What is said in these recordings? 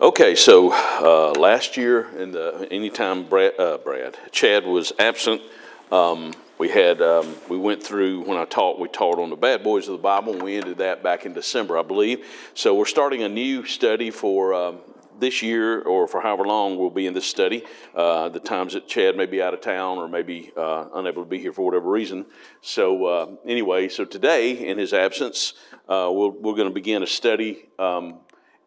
Okay, so uh, last year, in the anytime Brad, uh, Brad Chad was absent, um, we had um, we went through when I taught. We taught on the bad boys of the Bible, and we ended that back in December, I believe. So we're starting a new study for um, this year, or for however long we'll be in this study. Uh, the times that Chad may be out of town or maybe uh, unable to be here for whatever reason. So uh, anyway, so today in his absence, uh, we'll, we're going to begin a study. Um,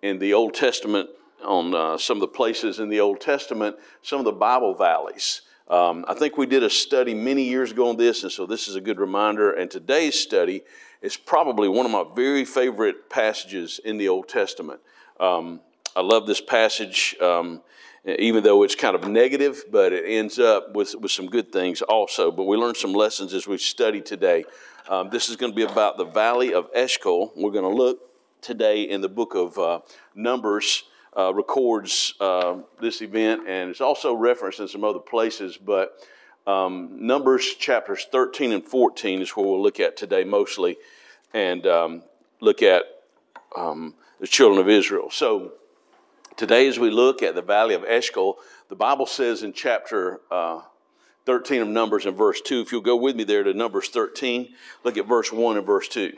in the Old Testament on uh, some of the places in the Old Testament, some of the Bible valleys. Um, I think we did a study many years ago on this, and so this is a good reminder. And today's study is probably one of my very favorite passages in the Old Testament. Um, I love this passage, um, even though it's kind of negative, but it ends up with, with some good things also. But we learned some lessons as we study today. Um, this is going to be about the Valley of Eshcol. We're going to look today in the book of uh, Numbers uh, records uh, this event, and it's also referenced in some other places. But um, Numbers chapters 13 and 14 is where we'll look at today mostly, and um, look at um, the children of Israel. So today, as we look at the valley of Eshcol, the Bible says in chapter uh, 13 of Numbers and verse 2, if you'll go with me there to Numbers 13, look at verse 1 and verse 2.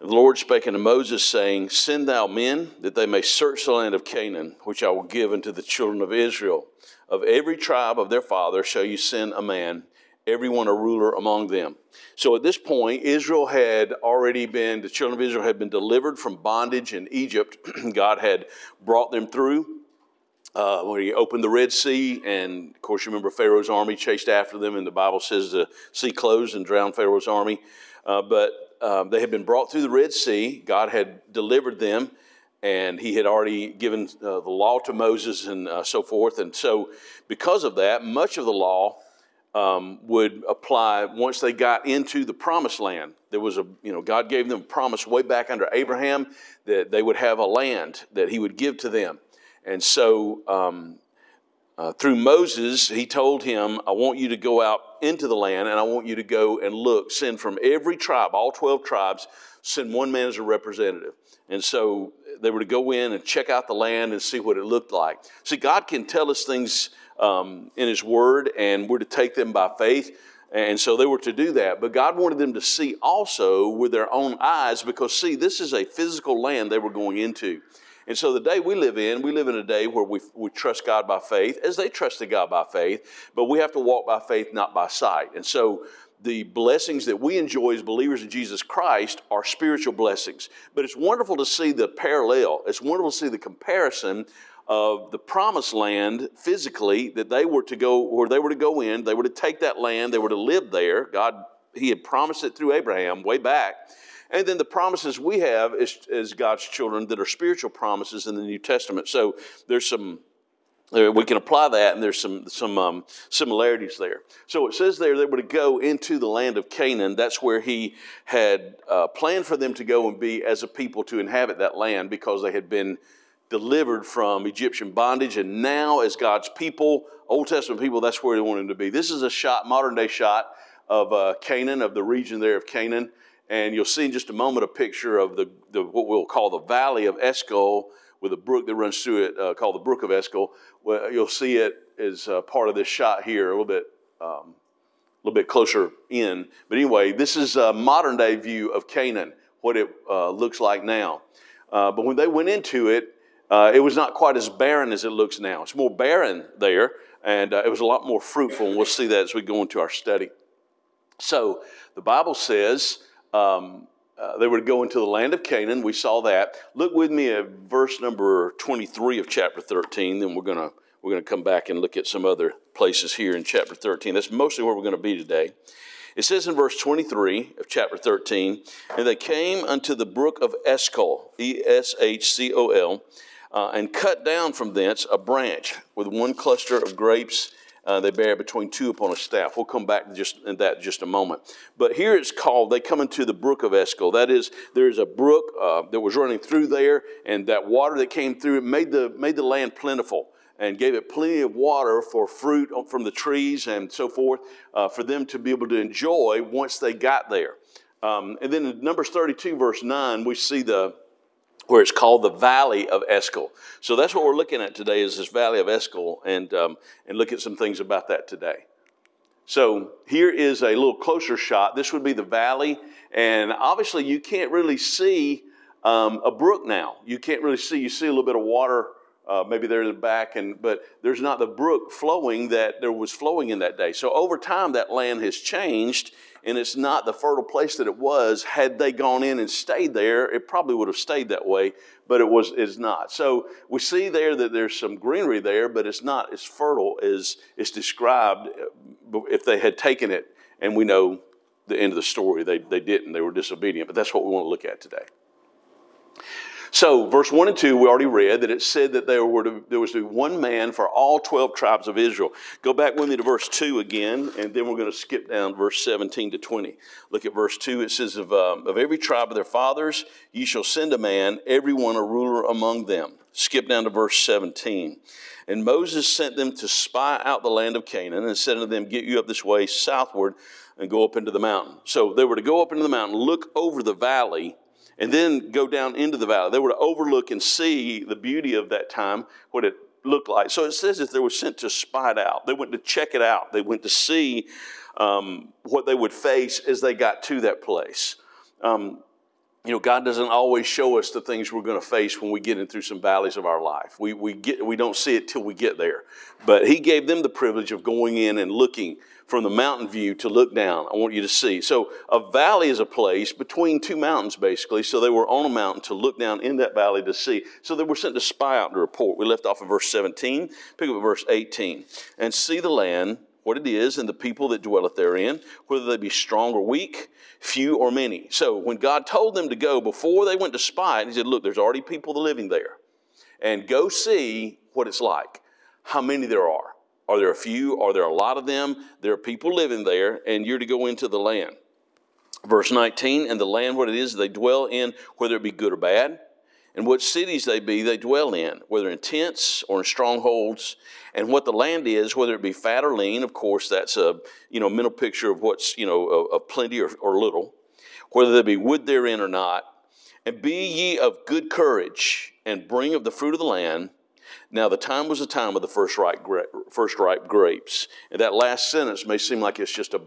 The Lord spake unto Moses, saying, Send thou men, that they may search the land of Canaan, which I will give unto the children of Israel. Of every tribe of their father shall you send a man, every one a ruler among them. So at this point, Israel had already been, the children of Israel had been delivered from bondage in Egypt. God had brought them through. Uh, when he opened the Red Sea, and of course, you remember Pharaoh's army chased after them, and the Bible says the sea closed and drowned Pharaoh's army. Uh, but um, they had been brought through the Red Sea. God had delivered them, and He had already given uh, the law to Moses and uh, so forth. And so, because of that, much of the law um, would apply once they got into the promised land. There was a, you know, God gave them a promise way back under Abraham that they would have a land that He would give to them. And so, um, uh, through Moses, he told him, I want you to go out into the land and I want you to go and look. Send from every tribe, all 12 tribes, send one man as a representative. And so they were to go in and check out the land and see what it looked like. See, God can tell us things um, in His Word and we're to take them by faith. And so they were to do that. But God wanted them to see also with their own eyes because, see, this is a physical land they were going into. And so the day we live in, we live in a day where we, we trust God by faith, as they trusted God by faith, but we have to walk by faith, not by sight. And so the blessings that we enjoy as believers in Jesus Christ are spiritual blessings. But it's wonderful to see the parallel, it's wonderful to see the comparison of the promised land physically that they were to go, where they were to go in, they were to take that land, they were to live there. God, He had promised it through Abraham way back. And then the promises we have as, as God's children that are spiritual promises in the New Testament. So there's some we can apply that, and there's some some um, similarities there. So it says there they were to go into the land of Canaan. That's where he had uh, planned for them to go and be as a people to inhabit that land because they had been delivered from Egyptian bondage, and now as God's people, Old Testament people, that's where they wanted to be. This is a shot, modern day shot of uh, Canaan, of the region there of Canaan. And you'll see in just a moment a picture of the, the what we'll call the valley of Eshcol with a brook that runs through it uh, called the Brook of Eshcol. Well, you'll see it as uh, part of this shot here, a little bit, um, a little bit closer in. But anyway, this is a modern day view of Canaan, what it uh, looks like now. Uh, but when they went into it, uh, it was not quite as barren as it looks now. It's more barren there, and uh, it was a lot more fruitful. And we'll see that as we go into our study. So the Bible says um, uh, they were to go into the land of Canaan. We saw that. Look with me at verse number 23 of chapter 13. Then we're going to we're going to come back and look at some other places here in chapter 13. That's mostly where we're going to be today. It says in verse 23 of chapter 13, and they came unto the brook of Eshcol, E S H C O L, uh, and cut down from thence a branch with one cluster of grapes uh, they bear between two upon a staff. We'll come back to just in that just a moment. But here it's called, they come into the brook of Eshcol. That is, there's a brook uh, that was running through there, and that water that came through it made the, made the land plentiful and gave it plenty of water for fruit from the trees and so forth uh, for them to be able to enjoy once they got there. Um, and then in Numbers 32, verse 9, we see the where it's called the Valley of Eshcol. So that's what we're looking at today is this Valley of Eshcol and, um, and look at some things about that today. So here is a little closer shot. This would be the valley, and obviously you can't really see um, a brook now. You can't really see. You see a little bit of water, uh, maybe there in the back, and but there's not the brook flowing that there was flowing in that day. So over time, that land has changed, and it's not the fertile place that it was. Had they gone in and stayed there, it probably would have stayed that way, but it was is not. So we see there that there's some greenery there, but it's not as fertile as it's described. Uh, if they had taken it, and we know the end of the story, they they didn't. They were disobedient. But that's what we want to look at today. So, verse 1 and 2, we already read that it said that there, were to, there was to be one man for all 12 tribes of Israel. Go back with me to verse 2 again, and then we're going to skip down verse 17 to 20. Look at verse 2. It says, Of, um, of every tribe of their fathers, ye shall send a man, every one a ruler among them. Skip down to verse 17. And Moses sent them to spy out the land of Canaan and said unto them, Get you up this way southward and go up into the mountain. So they were to go up into the mountain, look over the valley and then go down into the valley. They were to overlook and see the beauty of that time, what it looked like. So it says that they were sent to spy it out. They went to check it out. They went to see um, what they would face as they got to that place. Um, you know, God doesn't always show us the things we're going to face when we get in through some valleys of our life. We, we, get, we don't see it till we get there. But He gave them the privilege of going in and looking from the mountain view to look down. I want you to see. So, a valley is a place between two mountains, basically. So, they were on a mountain to look down in that valley to see. So, they were sent to spy out and report. We left off in verse 17, pick up at verse 18. And see the land, what it is, and the people that dwelleth therein, whether they be strong or weak, few or many. So, when God told them to go, before they went to spy it, He said, Look, there's already people living there. And go see what it's like, how many there are. Are there a few? Are there a lot of them? There are people living there, and you're to go into the land. Verse 19, and the land, what it is, they dwell in, whether it be good or bad, and what cities they be, they dwell in, whether in tents or in strongholds, and what the land is, whether it be fat or lean. Of course, that's a you know mental picture of what's you know of, plenty or, or little, whether there be wood therein or not. And be ye of good courage, and bring of the fruit of the land now, the time was the time of the first ripe, first ripe grapes. And that last sentence may seem like it's just an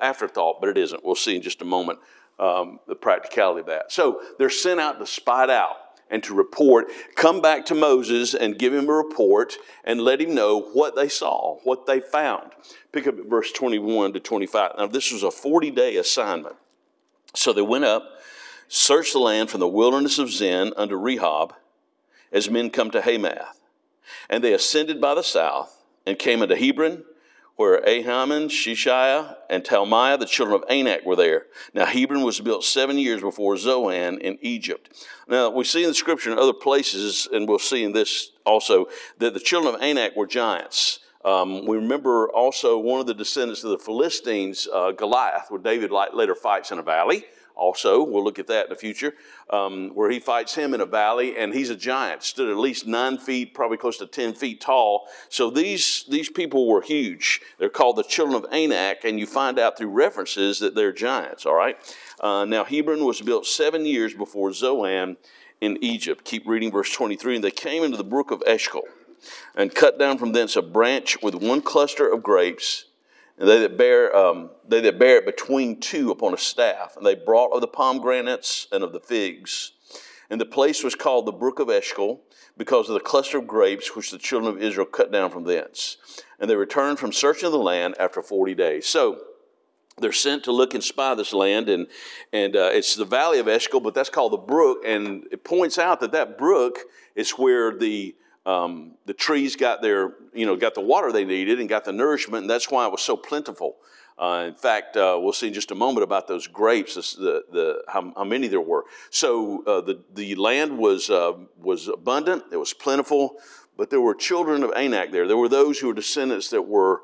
afterthought, but it isn't. We'll see in just a moment um, the practicality of that. So they're sent out to spy out and to report. Come back to Moses and give him a report and let him know what they saw, what they found. Pick up at verse 21 to 25. Now, this was a 40 day assignment. So they went up, searched the land from the wilderness of Zin unto Rehob as men come to Hamath. And they ascended by the south and came into Hebron, where Ahiman, Sheshaiah, and Talmaiah, the children of Anak, were there. Now, Hebron was built seven years before Zoan in Egypt. Now, we see in the scripture in other places, and we'll see in this also, that the children of Anak were giants. Um, we remember also one of the descendants of the Philistines, uh, Goliath, where David later fights in a valley also. We'll look at that in the future, um, where he fights him in a valley, and he's a giant, stood at least nine feet, probably close to 10 feet tall. So these, these people were huge. They're called the children of Anak, and you find out through references that they're giants, all right? Uh, now, Hebron was built seven years before Zoan in Egypt. Keep reading verse 23. And they came into the brook of Eshcol and cut down from thence a branch with one cluster of grapes and they that bear um, they that bear it between two upon a staff. And they brought of the pomegranates and of the figs. And the place was called the brook of Eshcol because of the cluster of grapes which the children of Israel cut down from thence. And they returned from searching the land after forty days. So they're sent to look and spy this land, and and uh, it's the valley of Eshcol, but that's called the brook, and it points out that that brook is where the um, the trees got their, you know, got the water they needed and got the nourishment, and that's why it was so plentiful. Uh, in fact, uh, we'll see in just a moment about those grapes, the, the, how, how many there were. So uh, the, the land was, uh, was abundant, it was plentiful, but there were children of Anak there. There were those who were descendants that were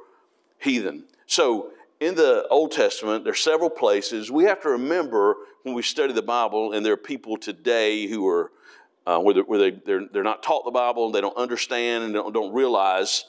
heathen. So in the Old Testament, there are several places. We have to remember when we study the Bible, and there are people today who are uh, where, where they, they're, they're not taught the Bible and they don't understand and don't, don't realize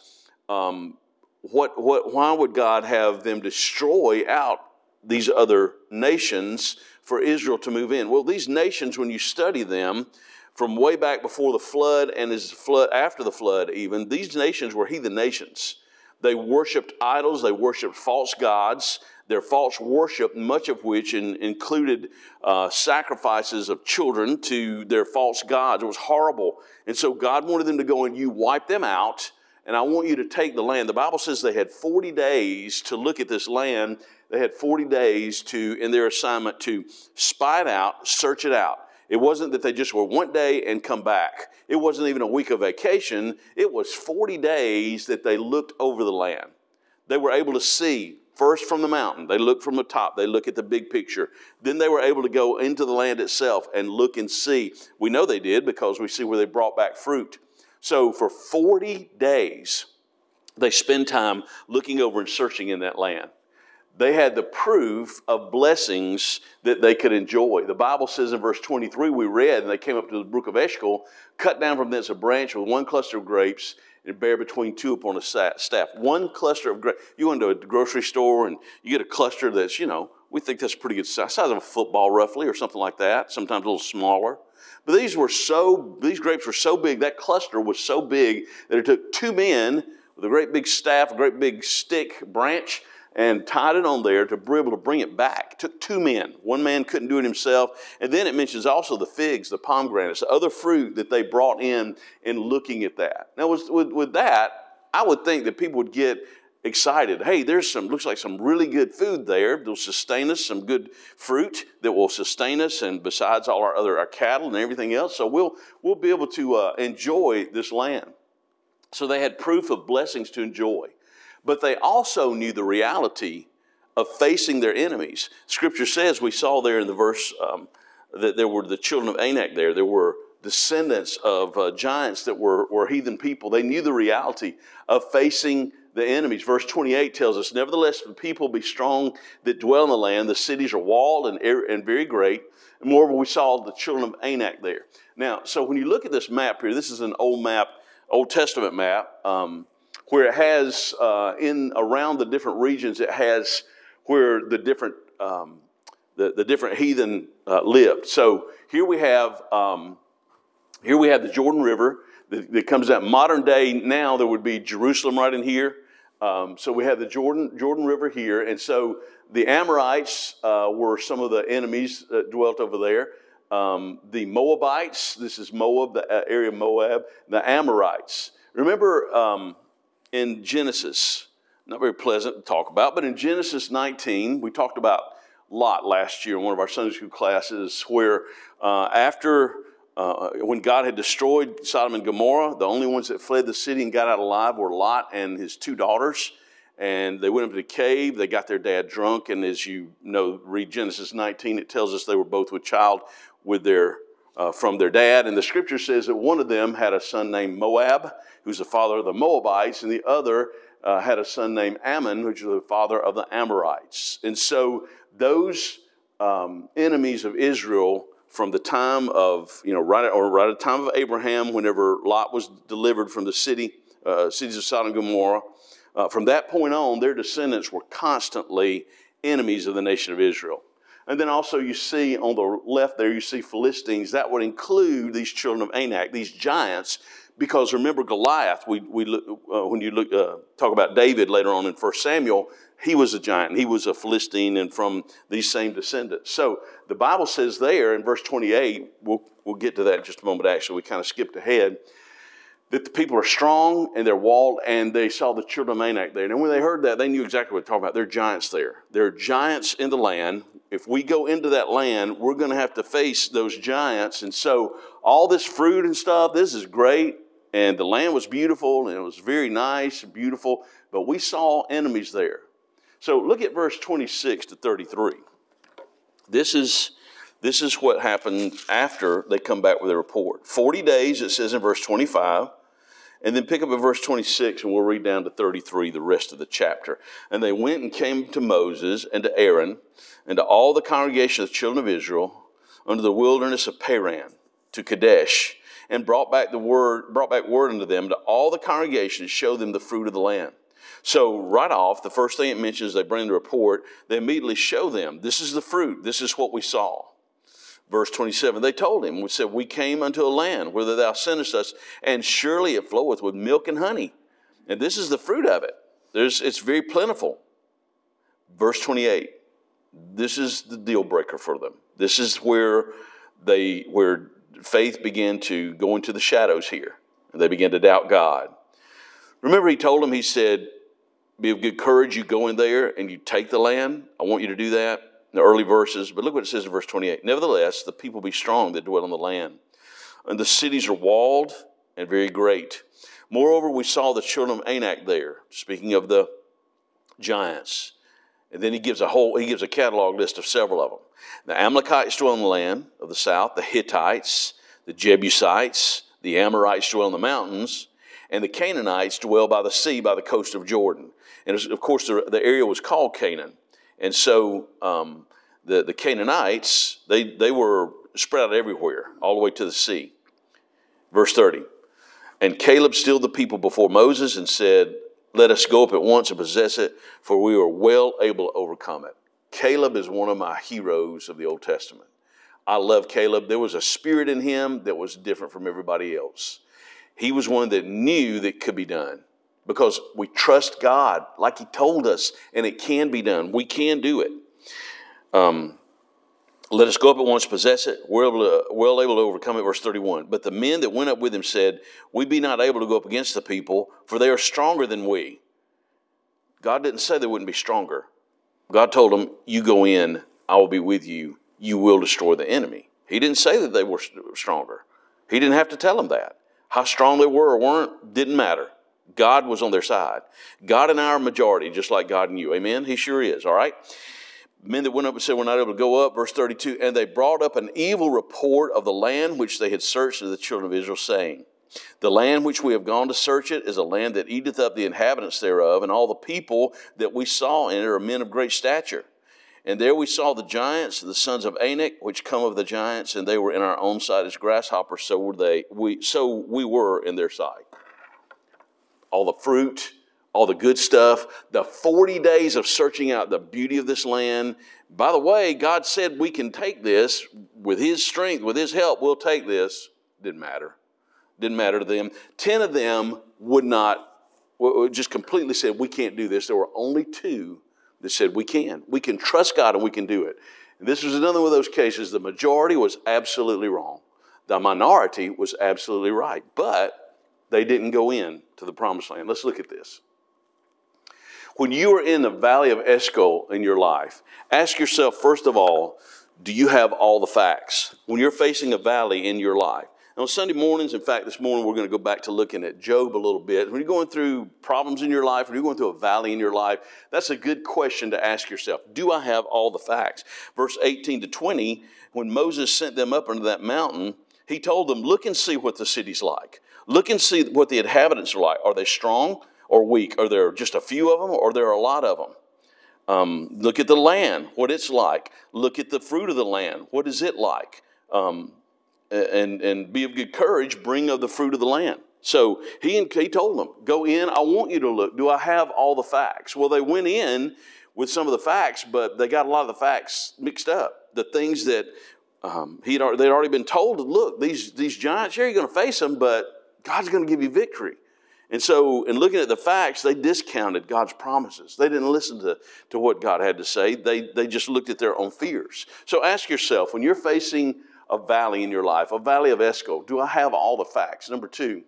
um, what, what, why would God have them destroy out these other nations for Israel to move in? Well, these nations, when you study them, from way back before the flood and as flood after the flood even these nations were heathen nations they worshiped idols they worshiped false gods their false worship much of which in, included uh, sacrifices of children to their false gods it was horrible and so god wanted them to go and you wipe them out and i want you to take the land the bible says they had 40 days to look at this land they had 40 days to in their assignment to spy it out search it out it wasn't that they just were one day and come back. It wasn't even a week of vacation. It was 40 days that they looked over the land. They were able to see first from the mountain. They look from the top. They look at the big picture. Then they were able to go into the land itself and look and see. We know they did because we see where they brought back fruit. So for 40 days, they spend time looking over and searching in that land they had the proof of blessings that they could enjoy. The Bible says in verse 23, we read, and they came up to the brook of Eshcol, cut down from thence a branch with one cluster of grapes, and bear between two upon a staff. One cluster of grapes. You go into a grocery store and you get a cluster that's, you know, we think that's pretty good size, size of a football roughly, or something like that, sometimes a little smaller. But these were so, these grapes were so big, that cluster was so big that it took two men with a great big staff, a great big stick branch, and tied it on there to be able to bring it back. It took two men. One man couldn't do it himself. And then it mentions also the figs, the pomegranates, the other fruit that they brought in in looking at that. Now, with, with, with that, I would think that people would get excited. Hey, there's some, looks like some really good food there. That'll sustain us, some good fruit that will sustain us, and besides all our other, our cattle and everything else. So we'll, we'll be able to uh, enjoy this land. So they had proof of blessings to enjoy but they also knew the reality of facing their enemies. Scripture says, we saw there in the verse um, that there were the children of Anak there. There were descendants of uh, giants that were, were heathen people. They knew the reality of facing the enemies. Verse 28 tells us, Nevertheless, the people be strong that dwell in the land. The cities are walled and, and very great. And moreover, we saw the children of Anak there. Now, so when you look at this map here, this is an old map, Old Testament map. Um, where it has uh, in around the different regions, it has where the different um, the, the different heathen uh, lived. So here we have um, here we have the Jordan River that, that, comes out. Modern day now there would be Jerusalem right in here. Um, so we have the Jordan Jordan River here, and so the Amorites uh, were some of the enemies that dwelt over there. Um, the Moabites, this is Moab, the uh, area of Moab. The Amorites. Remember, um, in Genesis. Not very pleasant to talk about, but in Genesis 19, we talked about Lot last year in one of our Sunday school classes, where uh, after uh, when God had destroyed Sodom and Gomorrah, the only ones that fled the city and got out alive were Lot and his two daughters. And they went up to the cave. They got their dad drunk, and as you know, read Genesis 19, it tells us they were both with child with their uh, from their dad. And the scripture says that one of them had a son named Moab, who's the father of the Moabites, and the other uh, had a son named Ammon, which is the father of the Amorites. And so those um, enemies of Israel from the time of, you know, right at, or right at the time of Abraham, whenever Lot was delivered from the city, uh, cities of Sodom and Gomorrah, uh, from that point on, their descendants were constantly enemies of the nation of Israel. And then also you see on the left there, you see Philistines. That would include these children of Anak, these giants, because remember Goliath. We, we uh, when you look, uh, talk about David later on in 1 Samuel, he was a giant. He was a Philistine and from these same descendants. So the Bible says there in verse 28, we'll, we'll get to that in just a moment actually. We kind of skipped ahead that the people are strong and they're walled, and they saw the children of Anak there. And when they heard that, they knew exactly what they're talking about. There are giants there. Are giants in the land. If we go into that land, we're going to have to face those giants. And so, all this fruit and stuff, this is great. And the land was beautiful, and it was very nice and beautiful. But we saw enemies there. So, look at verse 26 to 33. This is. This is what happened after they come back with a report. 40 days, it says in verse 25, and then pick up at verse 26 and we'll read down to 33, the rest of the chapter. And they went and came to Moses and to Aaron and to all the congregation of the children of Israel under the wilderness of Paran to Kadesh and brought back the word, brought back word unto them to all the congregation to show them the fruit of the land. So right off, the first thing it mentions, they bring the report, they immediately show them, this is the fruit, this is what we saw. Verse 27, they told him, We said, We came unto a land whither thou sendest us, and surely it floweth with milk and honey. And this is the fruit of it. There's, it's very plentiful. Verse 28, this is the deal breaker for them. This is where they where faith began to go into the shadows here. And they began to doubt God. Remember, he told them, he said, Be of good courage, you go in there and you take the land. I want you to do that in the early verses. But look what it says in verse 28. Nevertheless, the people be strong that dwell on the land. And the cities are walled and very great. Moreover, we saw the children of Anak there, speaking of the giants. And then he gives a whole, he gives a catalog list of several of them. The Amalekites dwell in the land of the south, the Hittites, the Jebusites, the Amorites dwell in the mountains, and the Canaanites dwell by the sea by the coast of Jordan. And of course, the, the area was called Canaan. And so um, the, the Canaanites, they, they were spread out everywhere, all the way to the sea. Verse 30. And Caleb stilled the people before Moses and said, Let us go up at once and possess it, for we are well able to overcome it. Caleb is one of my heroes of the Old Testament. I love Caleb. There was a spirit in him that was different from everybody else. He was one that knew that could be done because we trust God like He told us, and it can be done. We can do it. Um, let us go up at once, possess it. We're able to, well able to overcome it. Verse 31. But the men that went up with him said, We be not able to go up against the people, for they are stronger than we. God didn't say they wouldn't be stronger. God told them, You go in, I will be with you. You will destroy the enemy. He didn't say that they were stronger. He didn't have to tell them that. How strong they were or weren't didn't matter. God was on their side. God and I are majority, just like God and you. Amen? He sure is, all right? Men that went up and said, We're not able to go up. Verse 32 And they brought up an evil report of the land which they had searched to the children of Israel, saying, The land which we have gone to search it is a land that eateth up the inhabitants thereof, and all the people that we saw in it are men of great stature. And there we saw the giants, the sons of Anak, which come of the giants, and they were in our own sight as grasshoppers, so were they. We, so we were in their sight. All the fruit, all the good stuff, the 40 days of searching out the beauty of this land. By the way, God said we can take this with His strength, with His help, we'll take this. Didn't matter. Didn't matter to them. Ten of them would not, just completely said, we can't do this. There were only two that said, we can. We can trust God and we can do it. And this was another one of those cases. The majority was absolutely wrong. The minority was absolutely right. But they didn't go in to the promised land. Let's look at this. When you are in the valley of Eshcol in your life, ask yourself, first of all, do you have all the facts? When you're facing a valley in your life, on Sunday mornings, in fact, this morning we're going to go back to looking at Job a little bit. When you're going through problems in your life, when you're going through a valley in your life, that's a good question to ask yourself. Do I have all the facts? Verse 18 to 20, when Moses sent them up into that mountain, he told them, Look and see what the city's like. Look and see what the inhabitants are like. Are they strong or weak? Are there just a few of them or are there a lot of them? Um, look at the land, what it's like. Look at the fruit of the land. What is it like? Um, and, and be of good courage, bring of the fruit of the land. So he, he told them, Go in, I want you to look. Do I have all the facts? Well, they went in with some of the facts, but they got a lot of the facts mixed up. The things that um, he'd, they'd already been told, look, these, these giants, here you're going to face them, but God's going to give you victory. And so, in looking at the facts, they discounted God's promises. They didn't listen to, to what God had to say, they, they just looked at their own fears. So, ask yourself when you're facing a valley in your life, a valley of Esco, Do I have all the facts? Number two,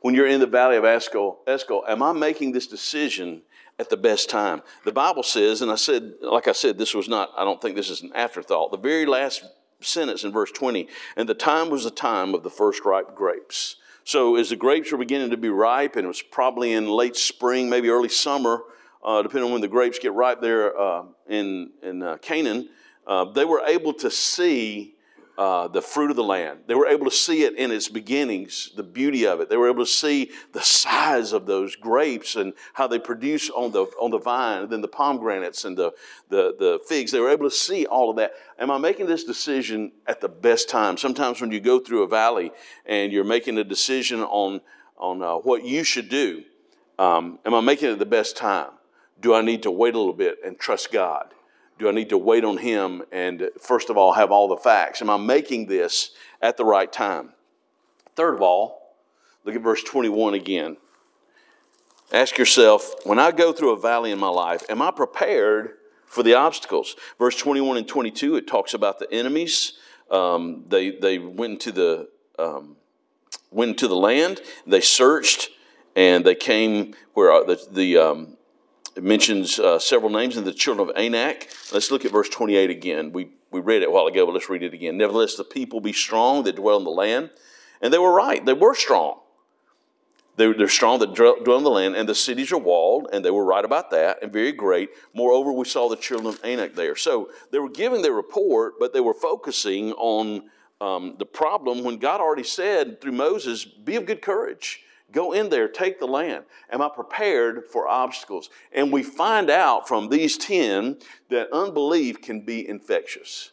when you're in the valley of Esco, Esco, am I making this decision at the best time? The Bible says, and I said, like I said, this was not, I don't think this is an afterthought. The very last sentence in verse 20, and the time was the time of the first ripe grapes. So as the grapes were beginning to be ripe, and it was probably in late spring, maybe early summer, uh, depending on when the grapes get ripe there uh, in, in uh, Canaan, uh, they were able to see uh, the fruit of the land. They were able to see it in its beginnings, the beauty of it. They were able to see the size of those grapes and how they produce on the, on the vine, and then the pomegranates and the, the, the figs. They were able to see all of that. Am I making this decision at the best time? Sometimes when you go through a valley and you're making a decision on, on uh, what you should do, um, am I making it the best time? Do I need to wait a little bit and trust God? Do I need to wait on Him and, first of all, have all the facts? Am I making this at the right time? Third of all, look at verse 21 again. Ask yourself, when I go through a valley in my life, am I prepared for the obstacles? Verse 21 and 22, it talks about the enemies. Um, they, they went into the, um, went into the land, they searched, and they came where uh, the, the um, it mentions uh, several names in the children of Anak. Let's look at verse 28 again. We, we read it a while ago, but let's read it again. Nevertheless, the people be strong that dwell in the land. And they were right, they were strong. They're, they're strong that dwell in the land, and the cities are walled, and they were right about that, and very great. Moreover, we saw the children of Anak there. So they were giving their report, but they were focusing on um, the problem when God already said through Moses, Be of good courage. Go in there, take the land. Am I prepared for obstacles? And we find out from these 10 that unbelief can be infectious.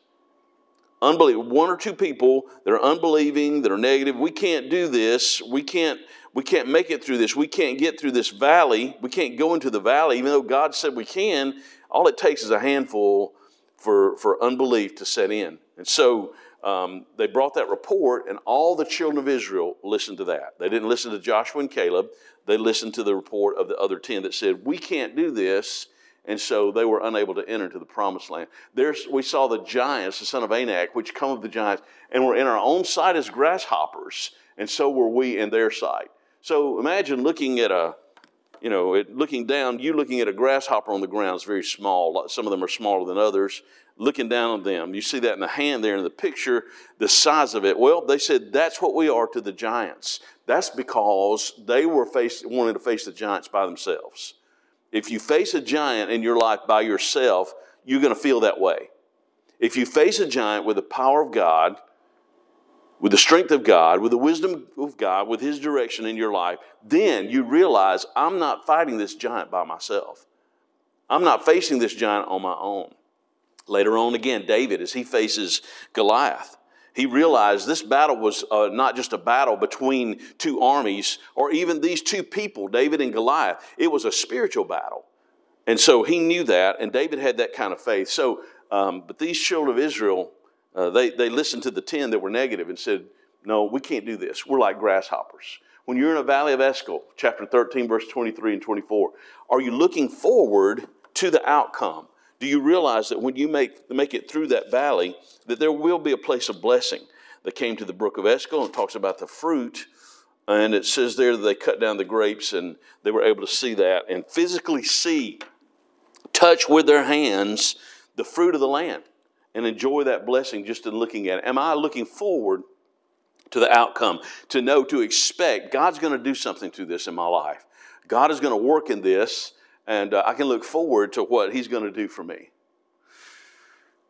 Unbelief. One or two people that are unbelieving, that are negative, we can't do this. We can't we can't make it through this. We can't get through this valley. We can't go into the valley, even though God said we can. All it takes is a handful for, for unbelief to set in. And so um, they brought that report, and all the children of Israel listened to that. They didn't listen to Joshua and Caleb. They listened to the report of the other 10 that said, We can't do this. And so they were unable to enter into the promised land. There's, we saw the giants, the son of Anak, which come of the giants, and were in our own sight as grasshoppers, and so were we in their sight. So imagine looking at a, you know, it, looking down, you looking at a grasshopper on the ground is very small. Some of them are smaller than others. Looking down on them, you see that in the hand there in the picture, the size of it. Well, they said that's what we are to the giants. That's because they were faced, wanting to face the giants by themselves. If you face a giant in your life by yourself, you're going to feel that way. If you face a giant with the power of God, with the strength of God, with the wisdom of God, with His direction in your life, then you realize I'm not fighting this giant by myself. I'm not facing this giant on my own. Later on, again, David, as he faces Goliath, he realized this battle was uh, not just a battle between two armies or even these two people, David and Goliath. It was a spiritual battle. And so he knew that, and David had that kind of faith. So, um, but these children of Israel, uh, they, they listened to the 10 that were negative and said, No, we can't do this. We're like grasshoppers. When you're in a valley of Eshcol, chapter 13, verse 23 and 24, are you looking forward to the outcome? Do you realize that when you make, make it through that valley, that there will be a place of blessing? They came to the brook of Eshcol and talks about the fruit. And it says there that they cut down the grapes and they were able to see that and physically see, touch with their hands the fruit of the land and enjoy that blessing just in looking at it? Am I looking forward to the outcome, to know, to expect God's going to do something to this in my life? God is going to work in this, and uh, I can look forward to what He's going to do for me.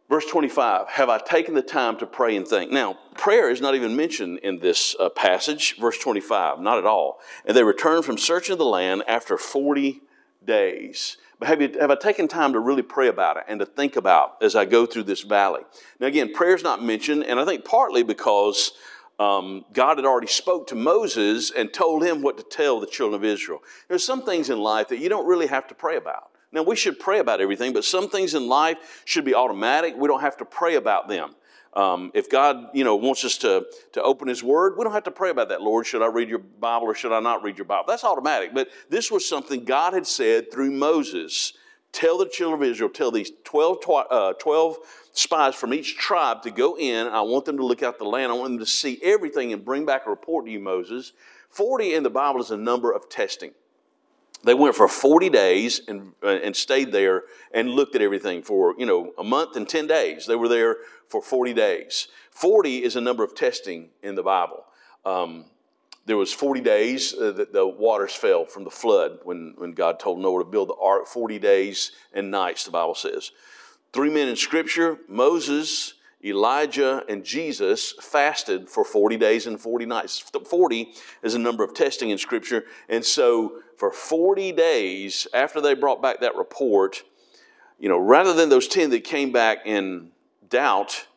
Verse 25, have I taken the time to pray and think? Now, prayer is not even mentioned in this uh, passage. Verse 25, not at all. And they returned from searching the land after 40 days. But have, you, have I taken time to really pray about it and to think about as I go through this valley? Now, again, prayer is not mentioned, and I think partly because um, God had already spoke to Moses and told him what to tell the children of Israel. There's some things in life that you don't really have to pray about. Now, we should pray about everything, but some things in life should be automatic. We don't have to pray about them. Um, if God, you know, wants us to, to open His Word, we don't have to pray about that. Lord, should I read your Bible or should I not read your Bible? That's automatic. But this was something God had said through Moses. Tell the children of Israel, tell these 12, uh, 12 spies from each tribe to go in. I want them to look out the land. I want them to see everything and bring back a report to you, Moses. 40 in the Bible is a number of testing. They went for 40 days and, uh, and stayed there and looked at everything for, you know, a month and 10 days. They were there for 40 days. 40 is a number of testing in the Bible. Um, there was 40 days uh, that the waters fell from the flood when, when God told Noah to build the ark, 40 days and nights, the Bible says. Three men in Scripture Moses, Elijah, and Jesus fasted for 40 days and 40 nights. 40 is a number of testing in Scripture. And so, for 40 days after they brought back that report, you know, rather than those 10 that came back in doubt,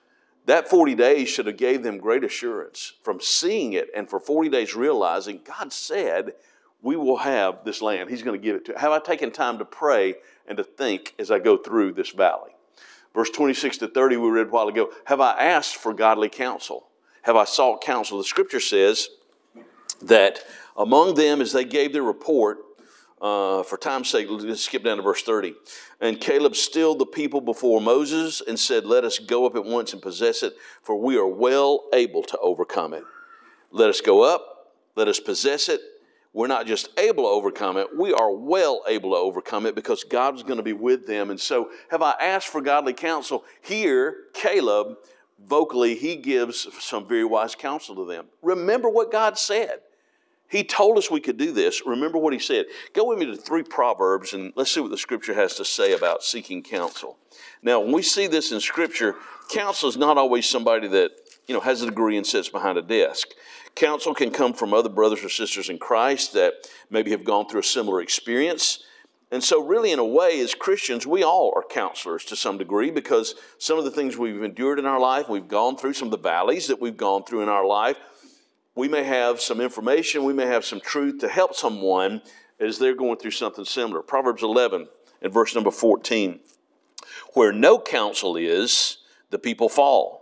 that 40 days should have gave them great assurance from seeing it and for 40 days realizing God said, we will have this land. He's going to give it to. Have I taken time to pray and to think as I go through this valley? Verse 26 to 30, we read a while ago Have I asked for godly counsel? Have I sought counsel? The scripture says that among them, as they gave their report, uh, for time's sake, let's skip down to verse 30. And Caleb stilled the people before Moses and said, Let us go up at once and possess it, for we are well able to overcome it. Let us go up, let us possess it. We're not just able to overcome it, we are well able to overcome it because God's going to be with them. And so, have I asked for godly counsel? Here, Caleb, vocally, he gives some very wise counsel to them. Remember what God said. He told us we could do this. Remember what he said. Go with me to three Proverbs and let's see what the scripture has to say about seeking counsel. Now, when we see this in scripture, counsel is not always somebody that you know has a degree and sits behind a desk. Counsel can come from other brothers or sisters in Christ that maybe have gone through a similar experience. And so, really, in a way, as Christians, we all are counselors to some degree because some of the things we've endured in our life, we've gone through, some of the valleys that we've gone through in our life, we may have some information, we may have some truth to help someone as they're going through something similar. Proverbs 11 and verse number 14. Where no counsel is, the people fall.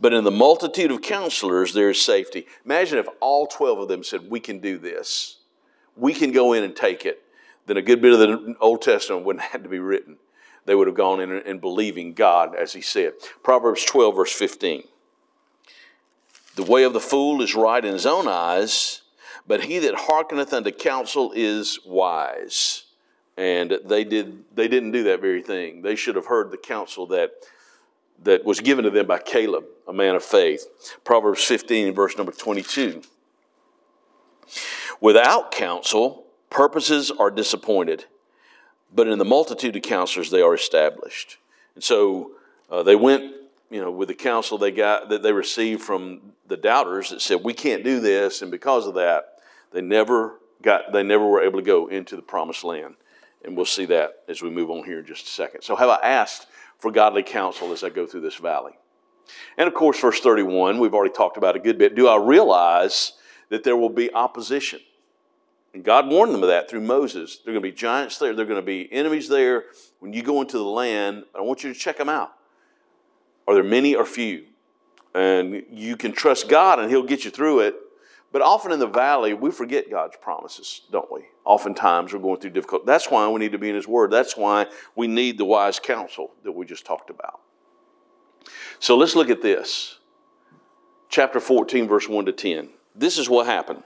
But in the multitude of counselors, there is safety. Imagine if all 12 of them said, We can do this. We can go in and take it. Then a good bit of the Old Testament wouldn't have to be written. They would have gone in and believing God, as he said. Proverbs 12, verse 15. The way of the fool is right in his own eyes, but he that hearkeneth unto counsel is wise. And they did they didn't do that very thing. They should have heard the counsel that that was given to them by Caleb, a man of faith. Proverbs 15, verse number 22. Without counsel, purposes are disappointed, but in the multitude of counselors they are established. And so uh, they went you know, with the counsel they got that they received from the doubters that said we can't do this, and because of that, they never got they never were able to go into the promised land. And we'll see that as we move on here in just a second. So have I asked for godly counsel as I go through this valley? And of course, verse 31, we've already talked about a good bit. Do I realize that there will be opposition? And God warned them of that through Moses. There are going to be giants there, there are going to be enemies there. When you go into the land, I want you to check them out. Are there many or few? And you can trust God and He'll get you through it. But often in the valley, we forget God's promises, don't we? Oftentimes we're going through difficult. That's why we need to be in His Word. That's why we need the wise counsel that we just talked about. So let's look at this. Chapter 14, verse 1 to 10. This is what happened.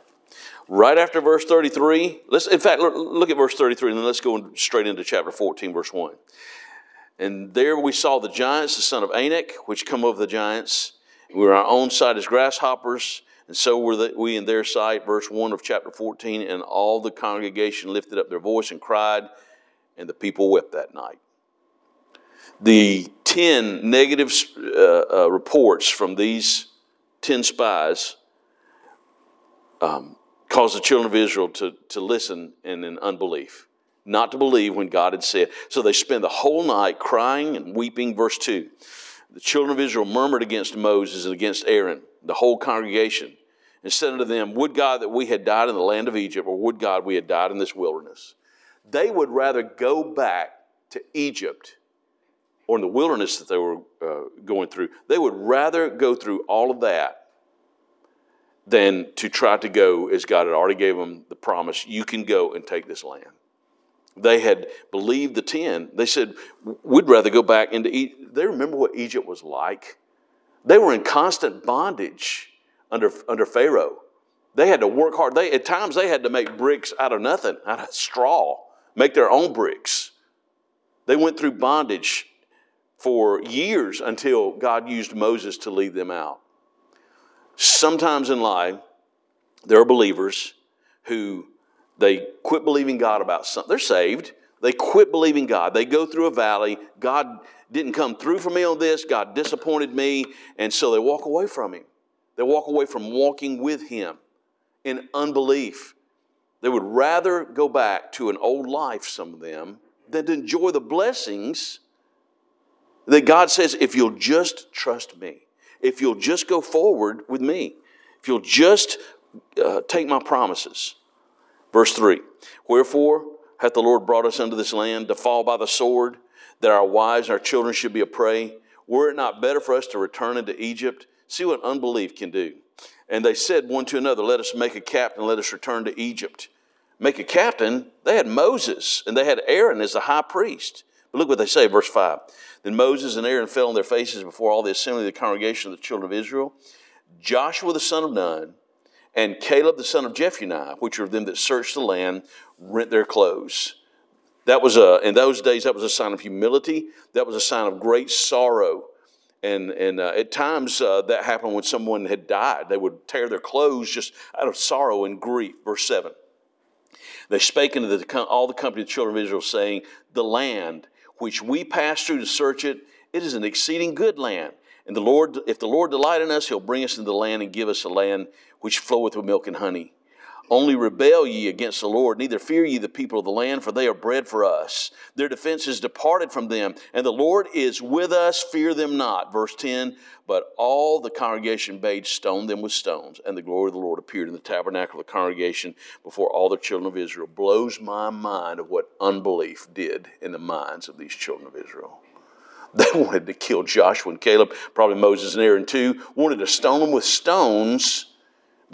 Right after verse 33, let's in fact look at verse 33 and then let's go straight into chapter 14, verse 1. And there we saw the giants, the son of Anak, which come over the giants. We were on our own side as grasshoppers, and so were we in their sight. Verse 1 of chapter 14. And all the congregation lifted up their voice and cried, and the people wept that night. The 10 negative uh, uh, reports from these 10 spies um, caused the children of Israel to, to listen in, in unbelief not to believe when God had said. So they spend the whole night crying and weeping. Verse 2 The children of Israel murmured against Moses and against Aaron, the whole congregation, and said unto them, Would God that we had died in the land of Egypt, or would God we had died in this wilderness? They would rather go back to Egypt or in the wilderness that they were uh, going through. They would rather go through all of that than to try to go as God had already gave them the promise you can go and take this land they had believed the 10, they said, We'd rather go back into Egypt. They remember what Egypt was like. They were in constant bondage under, under Pharaoh. They had to work hard. They, at times, they had to make bricks out of nothing, out of straw, make their own bricks. They went through bondage for years until God used Moses to lead them out. Sometimes in life, there are believers who they quit believing God about something. They're saved. They quit believing God. They go through a valley. God didn't come through for me on this. God disappointed me. And so they walk away from Him. They walk away from walking with Him in unbelief. They would rather go back to an old life, some of them, than to enjoy the blessings that God says, if you'll just trust me, if you'll just go forward with me, if you'll just uh, take my promises. Verse 3 Wherefore hath the Lord brought us unto this land to fall by the sword, that our wives and our children should be a prey? Were it not better for us to return into Egypt? See what unbelief can do. And they said one to another, Let us make a captain, let us return to Egypt. Make a captain? They had Moses and they had Aaron as the high priest. But look what they say, verse 5. Then Moses and Aaron fell on their faces before all the assembly of the congregation of the children of Israel. Joshua the son of Nun and Caleb the son of Jephunneh, which are them that searched the land, rent their clothes. That was a, in those days, that was a sign of humility. That was a sign of great sorrow. And, and uh, at times uh, that happened when someone had died. They would tear their clothes just out of sorrow and grief. Verse 7. They spake unto the, all the company of the children of Israel, saying, The land which we passed through to search it, it is an exceeding good land. And the Lord, if the Lord delight in us, he'll bring us into the land and give us a land which floweth with milk and honey. Only rebel ye against the Lord, neither fear ye the people of the land, for they are bread for us. Their defense is departed from them, and the Lord is with us, fear them not. Verse 10 But all the congregation bade stone them with stones, and the glory of the Lord appeared in the tabernacle of the congregation before all the children of Israel. Blows my mind of what unbelief did in the minds of these children of Israel. They wanted to kill Joshua and Caleb, probably Moses and Aaron too, wanted to stone them with stones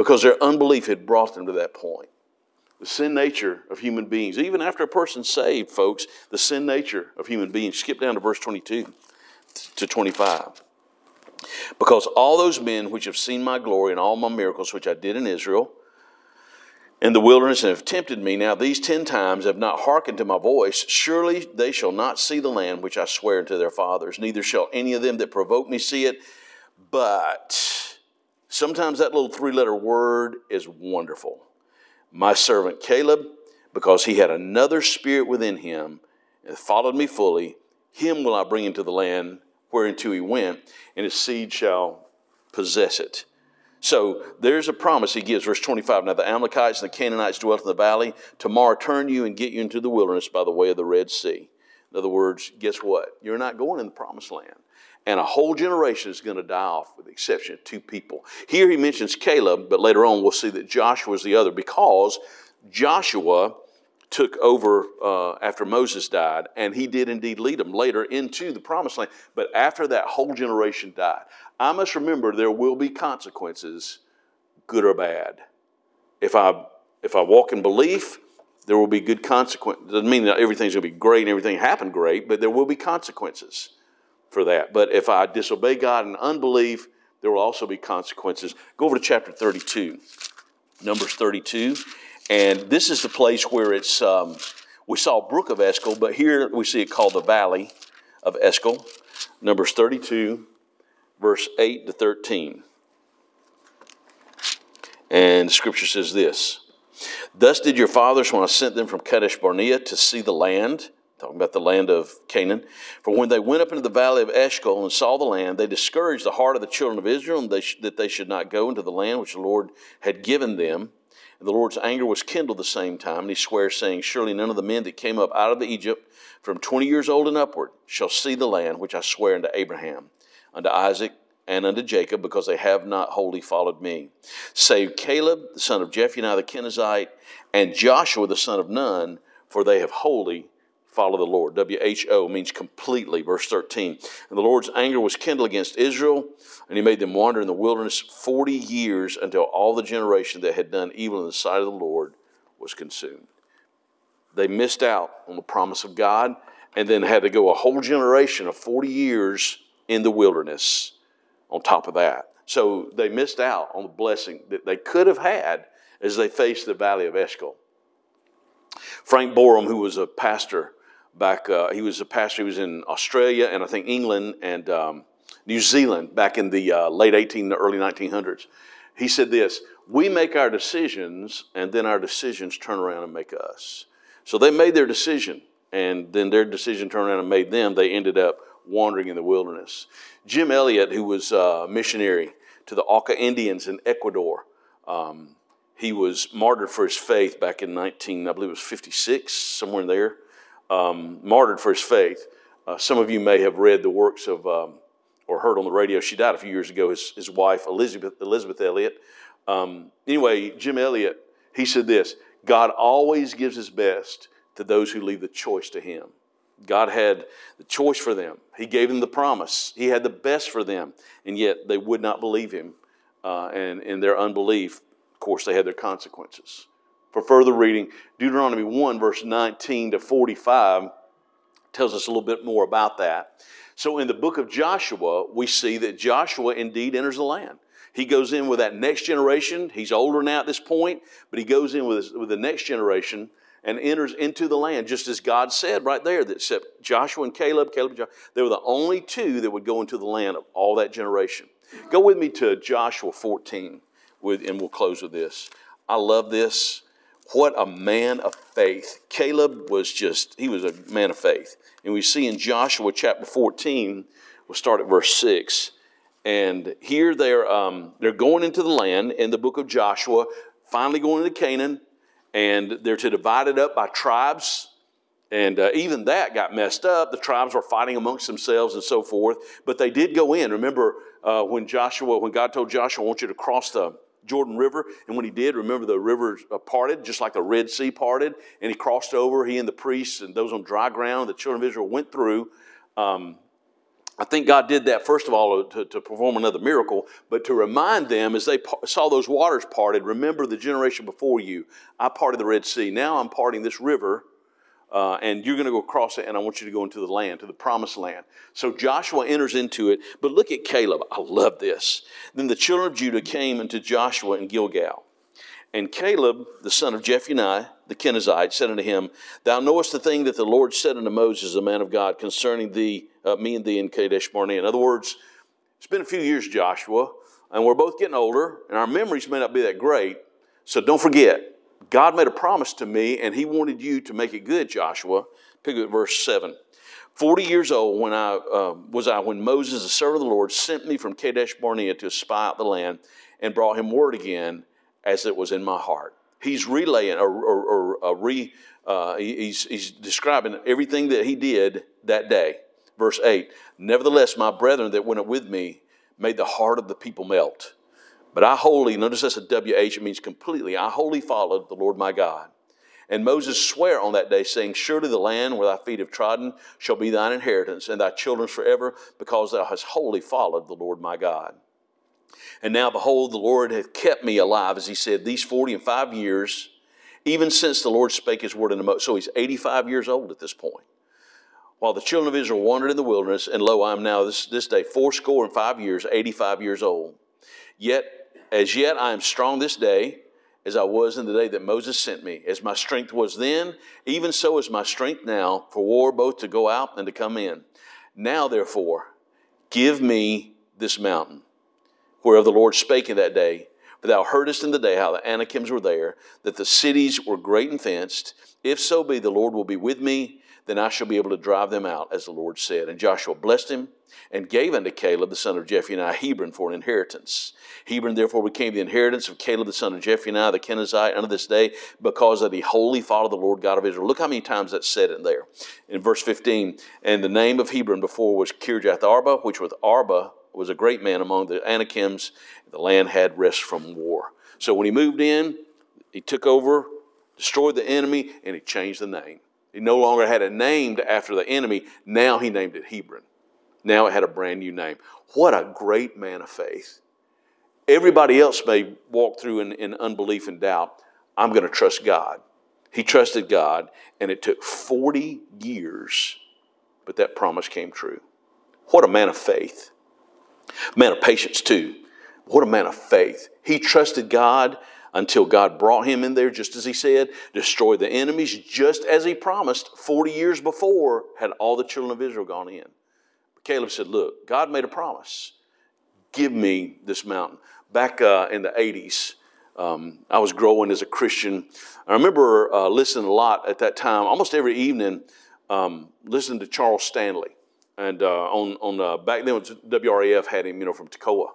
because their unbelief had brought them to that point. The sin nature of human beings, even after a person's saved, folks, the sin nature of human beings. Skip down to verse 22 to 25. Because all those men which have seen my glory and all my miracles which I did in Israel, in the wilderness and have tempted me now these ten times have not hearkened to my voice surely they shall not see the land which i swear unto their fathers neither shall any of them that provoke me see it but Sometimes that little three letter word is wonderful. My servant Caleb, because he had another spirit within him and followed me fully, him will I bring into the land whereinto he went, and his seed shall possess it. So there's a promise he gives, verse 25. Now the Amalekites and the Canaanites dwelt in the valley. Tomorrow turn you and get you into the wilderness by the way of the Red Sea. In other words, guess what? You're not going in the promised land and a whole generation is going to die off with the exception of two people. Here he mentions Caleb, but later on we'll see that Joshua is the other because Joshua took over uh, after Moses died, and he did indeed lead them later into the promised land. But after that whole generation died, I must remember there will be consequences, good or bad. If I if I walk in belief, there will be good consequences. Doesn't mean that everything's going to be great and everything happened great, but there will be consequences for that. But if I disobey God in unbelief, there will also be consequences. Go over to chapter 32, Numbers 32. And this is the place where it's, um, we saw Brook of Eshcol, but here we see it called the Valley of Eshcol. Numbers 32, verse 8 to 13. And scripture says this Thus did your fathers when I sent them from Kadesh Barnea to see the land talking about the land of Canaan. For when they went up into the valley of Eshcol and saw the land, they discouraged the heart of the children of Israel they sh- that they should not go into the land which the Lord had given them. And the Lord's anger was kindled the same time, and he swears, saying, Surely none of the men that came up out of Egypt from twenty years old and upward shall see the land which I swear unto Abraham, unto Isaac, and unto Jacob, because they have not wholly followed me. Save Caleb, the son of Jephunneh the Kenizzite, and Joshua, the son of Nun, for they have wholly follow the Lord. W H O means completely, verse 13. And the Lord's anger was kindled against Israel, and he made them wander in the wilderness 40 years until all the generation that had done evil in the sight of the Lord was consumed. They missed out on the promise of God and then had to go a whole generation of 40 years in the wilderness on top of that. So they missed out on the blessing that they could have had as they faced the valley of Eshcol. Frank Boreham, who was a pastor back. Uh, he was a pastor. He was in Australia and I think England and um, New Zealand back in the uh, late 18, the early 1900s. He said this: "We make our decisions, and then our decisions turn around and make us." So they made their decision, and then their decision turned around and made them. They ended up wandering in the wilderness. Jim Elliot, who was a missionary to the Auca Indians in Ecuador, um, he was martyred for his faith back in 19, I believe it was 56, somewhere in there um, martyred for his faith. Uh, some of you may have read the works of um, or heard on the radio. She died a few years ago. His, his wife, Elisabeth, Elisabeth Elliot. Um, anyway, Jim Elliot, he said this God always gives his best to those who leave the choice to him. God had the choice for them. He gave them the promise. He had the best for them, and yet they would not believe Him. Uh, and in their unbelief, of course, they had their consequences. For further reading, Deuteronomy 1, verse 19 to 45 tells us a little bit more about that. So in the book of Joshua, we see that Joshua indeed enters the land. He goes in with that next generation. He's older now at this point, but he goes in with, his, with the next generation and enters into the land, just as God said right there, that except Joshua and Caleb, Caleb and Joshua, they were the only two that would go into the land of all that generation. Go with me to Joshua 14, with, and we'll close with this. I love this. What a man of faith. Caleb was just, he was a man of faith. And we see in Joshua chapter 14, we'll start at verse 6. And here they're, um, they're going into the land in the book of Joshua, finally going into Canaan, and they're to divide it up by tribes. And uh, even that got messed up. The tribes were fighting amongst themselves and so forth. But they did go in. Remember uh, when Joshua, when God told Joshua, I want you to cross the Jordan River. And when he did, remember the river uh, parted, just like the Red Sea parted. And he crossed over, he and the priests and those on dry ground, the children of Israel went through. Um, I think God did that, first of all, to, to, perform another miracle, but to remind them as they saw those waters parted, remember the generation before you. I parted the Red Sea. Now I'm parting this river, uh, and you're going to go across it, and I want you to go into the land, to the promised land. So Joshua enters into it, but look at Caleb. I love this. Then the children of Judah came unto Joshua in Gilgal. And Caleb, the son of Jephunneh, the Kenizzite, said unto him, Thou knowest the thing that the Lord said unto Moses, the man of God, concerning thee, uh, me and thee in Kadesh Barnea. In other words, it's been a few years, Joshua, and we're both getting older, and our memories may not be that great. So don't forget, God made a promise to me, and He wanted you to make it good, Joshua. Pick up verse 7. Forty years old when I uh, was I when Moses, the servant of the Lord, sent me from Kadesh Barnea to spy out the land, and brought him word again as it was in my heart. He's relaying or, or, or, or re, uh, he's, he's describing everything that he did that day. Verse 8 Nevertheless, my brethren that went up with me made the heart of the people melt. But I wholly, notice that's a WH, it means completely. I wholly followed the Lord my God. And Moses sware on that day, saying, Surely the land where thy feet have trodden shall be thine inheritance, and thy children's forever, because thou hast wholly followed the Lord my God. And now, behold, the Lord hath kept me alive, as he said, these 40 and five years, even since the Lord spake his word in the Moses. So he's 85 years old at this point. While the children of Israel wandered in the wilderness, and lo, I am now this, this day fourscore and five years, 85 years old. Yet, as yet, I am strong this day, as I was in the day that Moses sent me. As my strength was then, even so is my strength now for war both to go out and to come in. Now, therefore, give me this mountain whereof the Lord spake in that day. For thou heardest in the day how the Anakims were there, that the cities were great and fenced. If so be the Lord will be with me, then I shall be able to drive them out, as the Lord said. And Joshua blessed him and gave unto Caleb the son of Jephunneh Hebron for an inheritance. Hebron therefore became the inheritance of Caleb the son of Jephunneh the Kenizzite unto this day, because that he wholly followed the Lord God of Israel. Look how many times that's said in there. In verse 15, and the name of Hebron before was Kirjath Arba, which was Arba was a great man among the Anakims. The land had rest from war. So when he moved in, he took over, destroyed the enemy, and he changed the name. He no longer had it named after the enemy. Now he named it Hebron. Now it had a brand new name. What a great man of faith. Everybody else may walk through in, in unbelief and doubt. I'm going to trust God. He trusted God, and it took 40 years, but that promise came true. What a man of faith. Man of patience, too. What a man of faith. He trusted God until God brought him in there, just as he said, destroy the enemies, just as he promised 40 years before, had all the children of Israel gone in. Caleb said, Look, God made a promise. Give me this mountain. Back uh, in the 80s, um, I was growing as a Christian. I remember uh, listening a lot at that time, almost every evening, um, listening to Charles Stanley. And uh, on, on uh, back then, WRAF had him, you know, from Toccoa.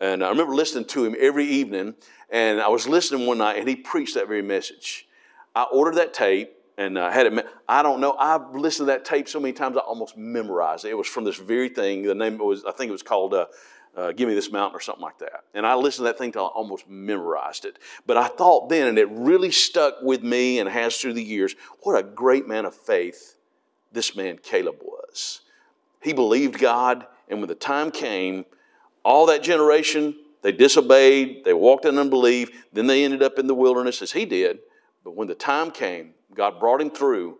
And I remember listening to him every evening. And I was listening one night, and he preached that very message. I ordered that tape and uh, had it. I don't know. I've listened to that tape so many times I almost memorized it. It was from this very thing. The name was, I think it was called uh, uh, "Give Me This Mountain" or something like that. And I listened to that thing till I almost memorized it. But I thought then, and it really stuck with me and has through the years. What a great man of faith this man Caleb was. He believed God, and when the time came, all that generation, they disobeyed, they walked in unbelief, then they ended up in the wilderness as he did. But when the time came, God brought him through.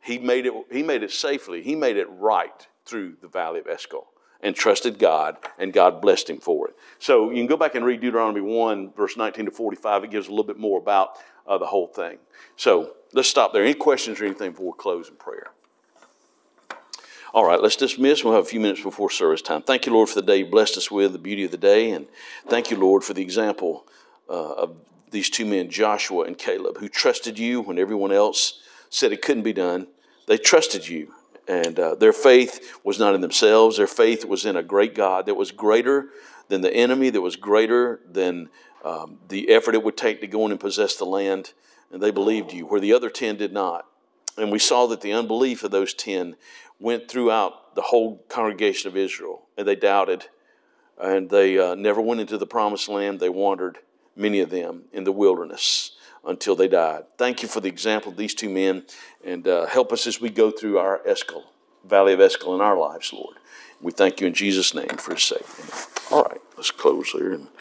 He made it, he made it safely, he made it right through the valley of Eshcol and trusted God, and God blessed him for it. So you can go back and read Deuteronomy 1, verse 19 to 45. It gives a little bit more about uh, the whole thing. So let's stop there. Any questions or anything before we close in prayer? All right, let's dismiss. We'll have a few minutes before service time. Thank you, Lord, for the day you blessed us with, the beauty of the day. And thank you, Lord, for the example uh, of these two men, Joshua and Caleb, who trusted you when everyone else said it couldn't be done. They trusted you. And uh, their faith was not in themselves, their faith was in a great God that was greater than the enemy, that was greater than um, the effort it would take to go in and possess the land. And they believed you, where the other 10 did not. And we saw that the unbelief of those 10 went throughout the whole congregation of Israel, and they doubted, and they uh, never went into the promised land. They wandered, many of them, in the wilderness until they died. Thank you for the example of these two men, and uh, help us as we go through our Eshcol, Valley of Eshcol in our lives, Lord. We thank you in Jesus' name for his sake. All right, let's close there.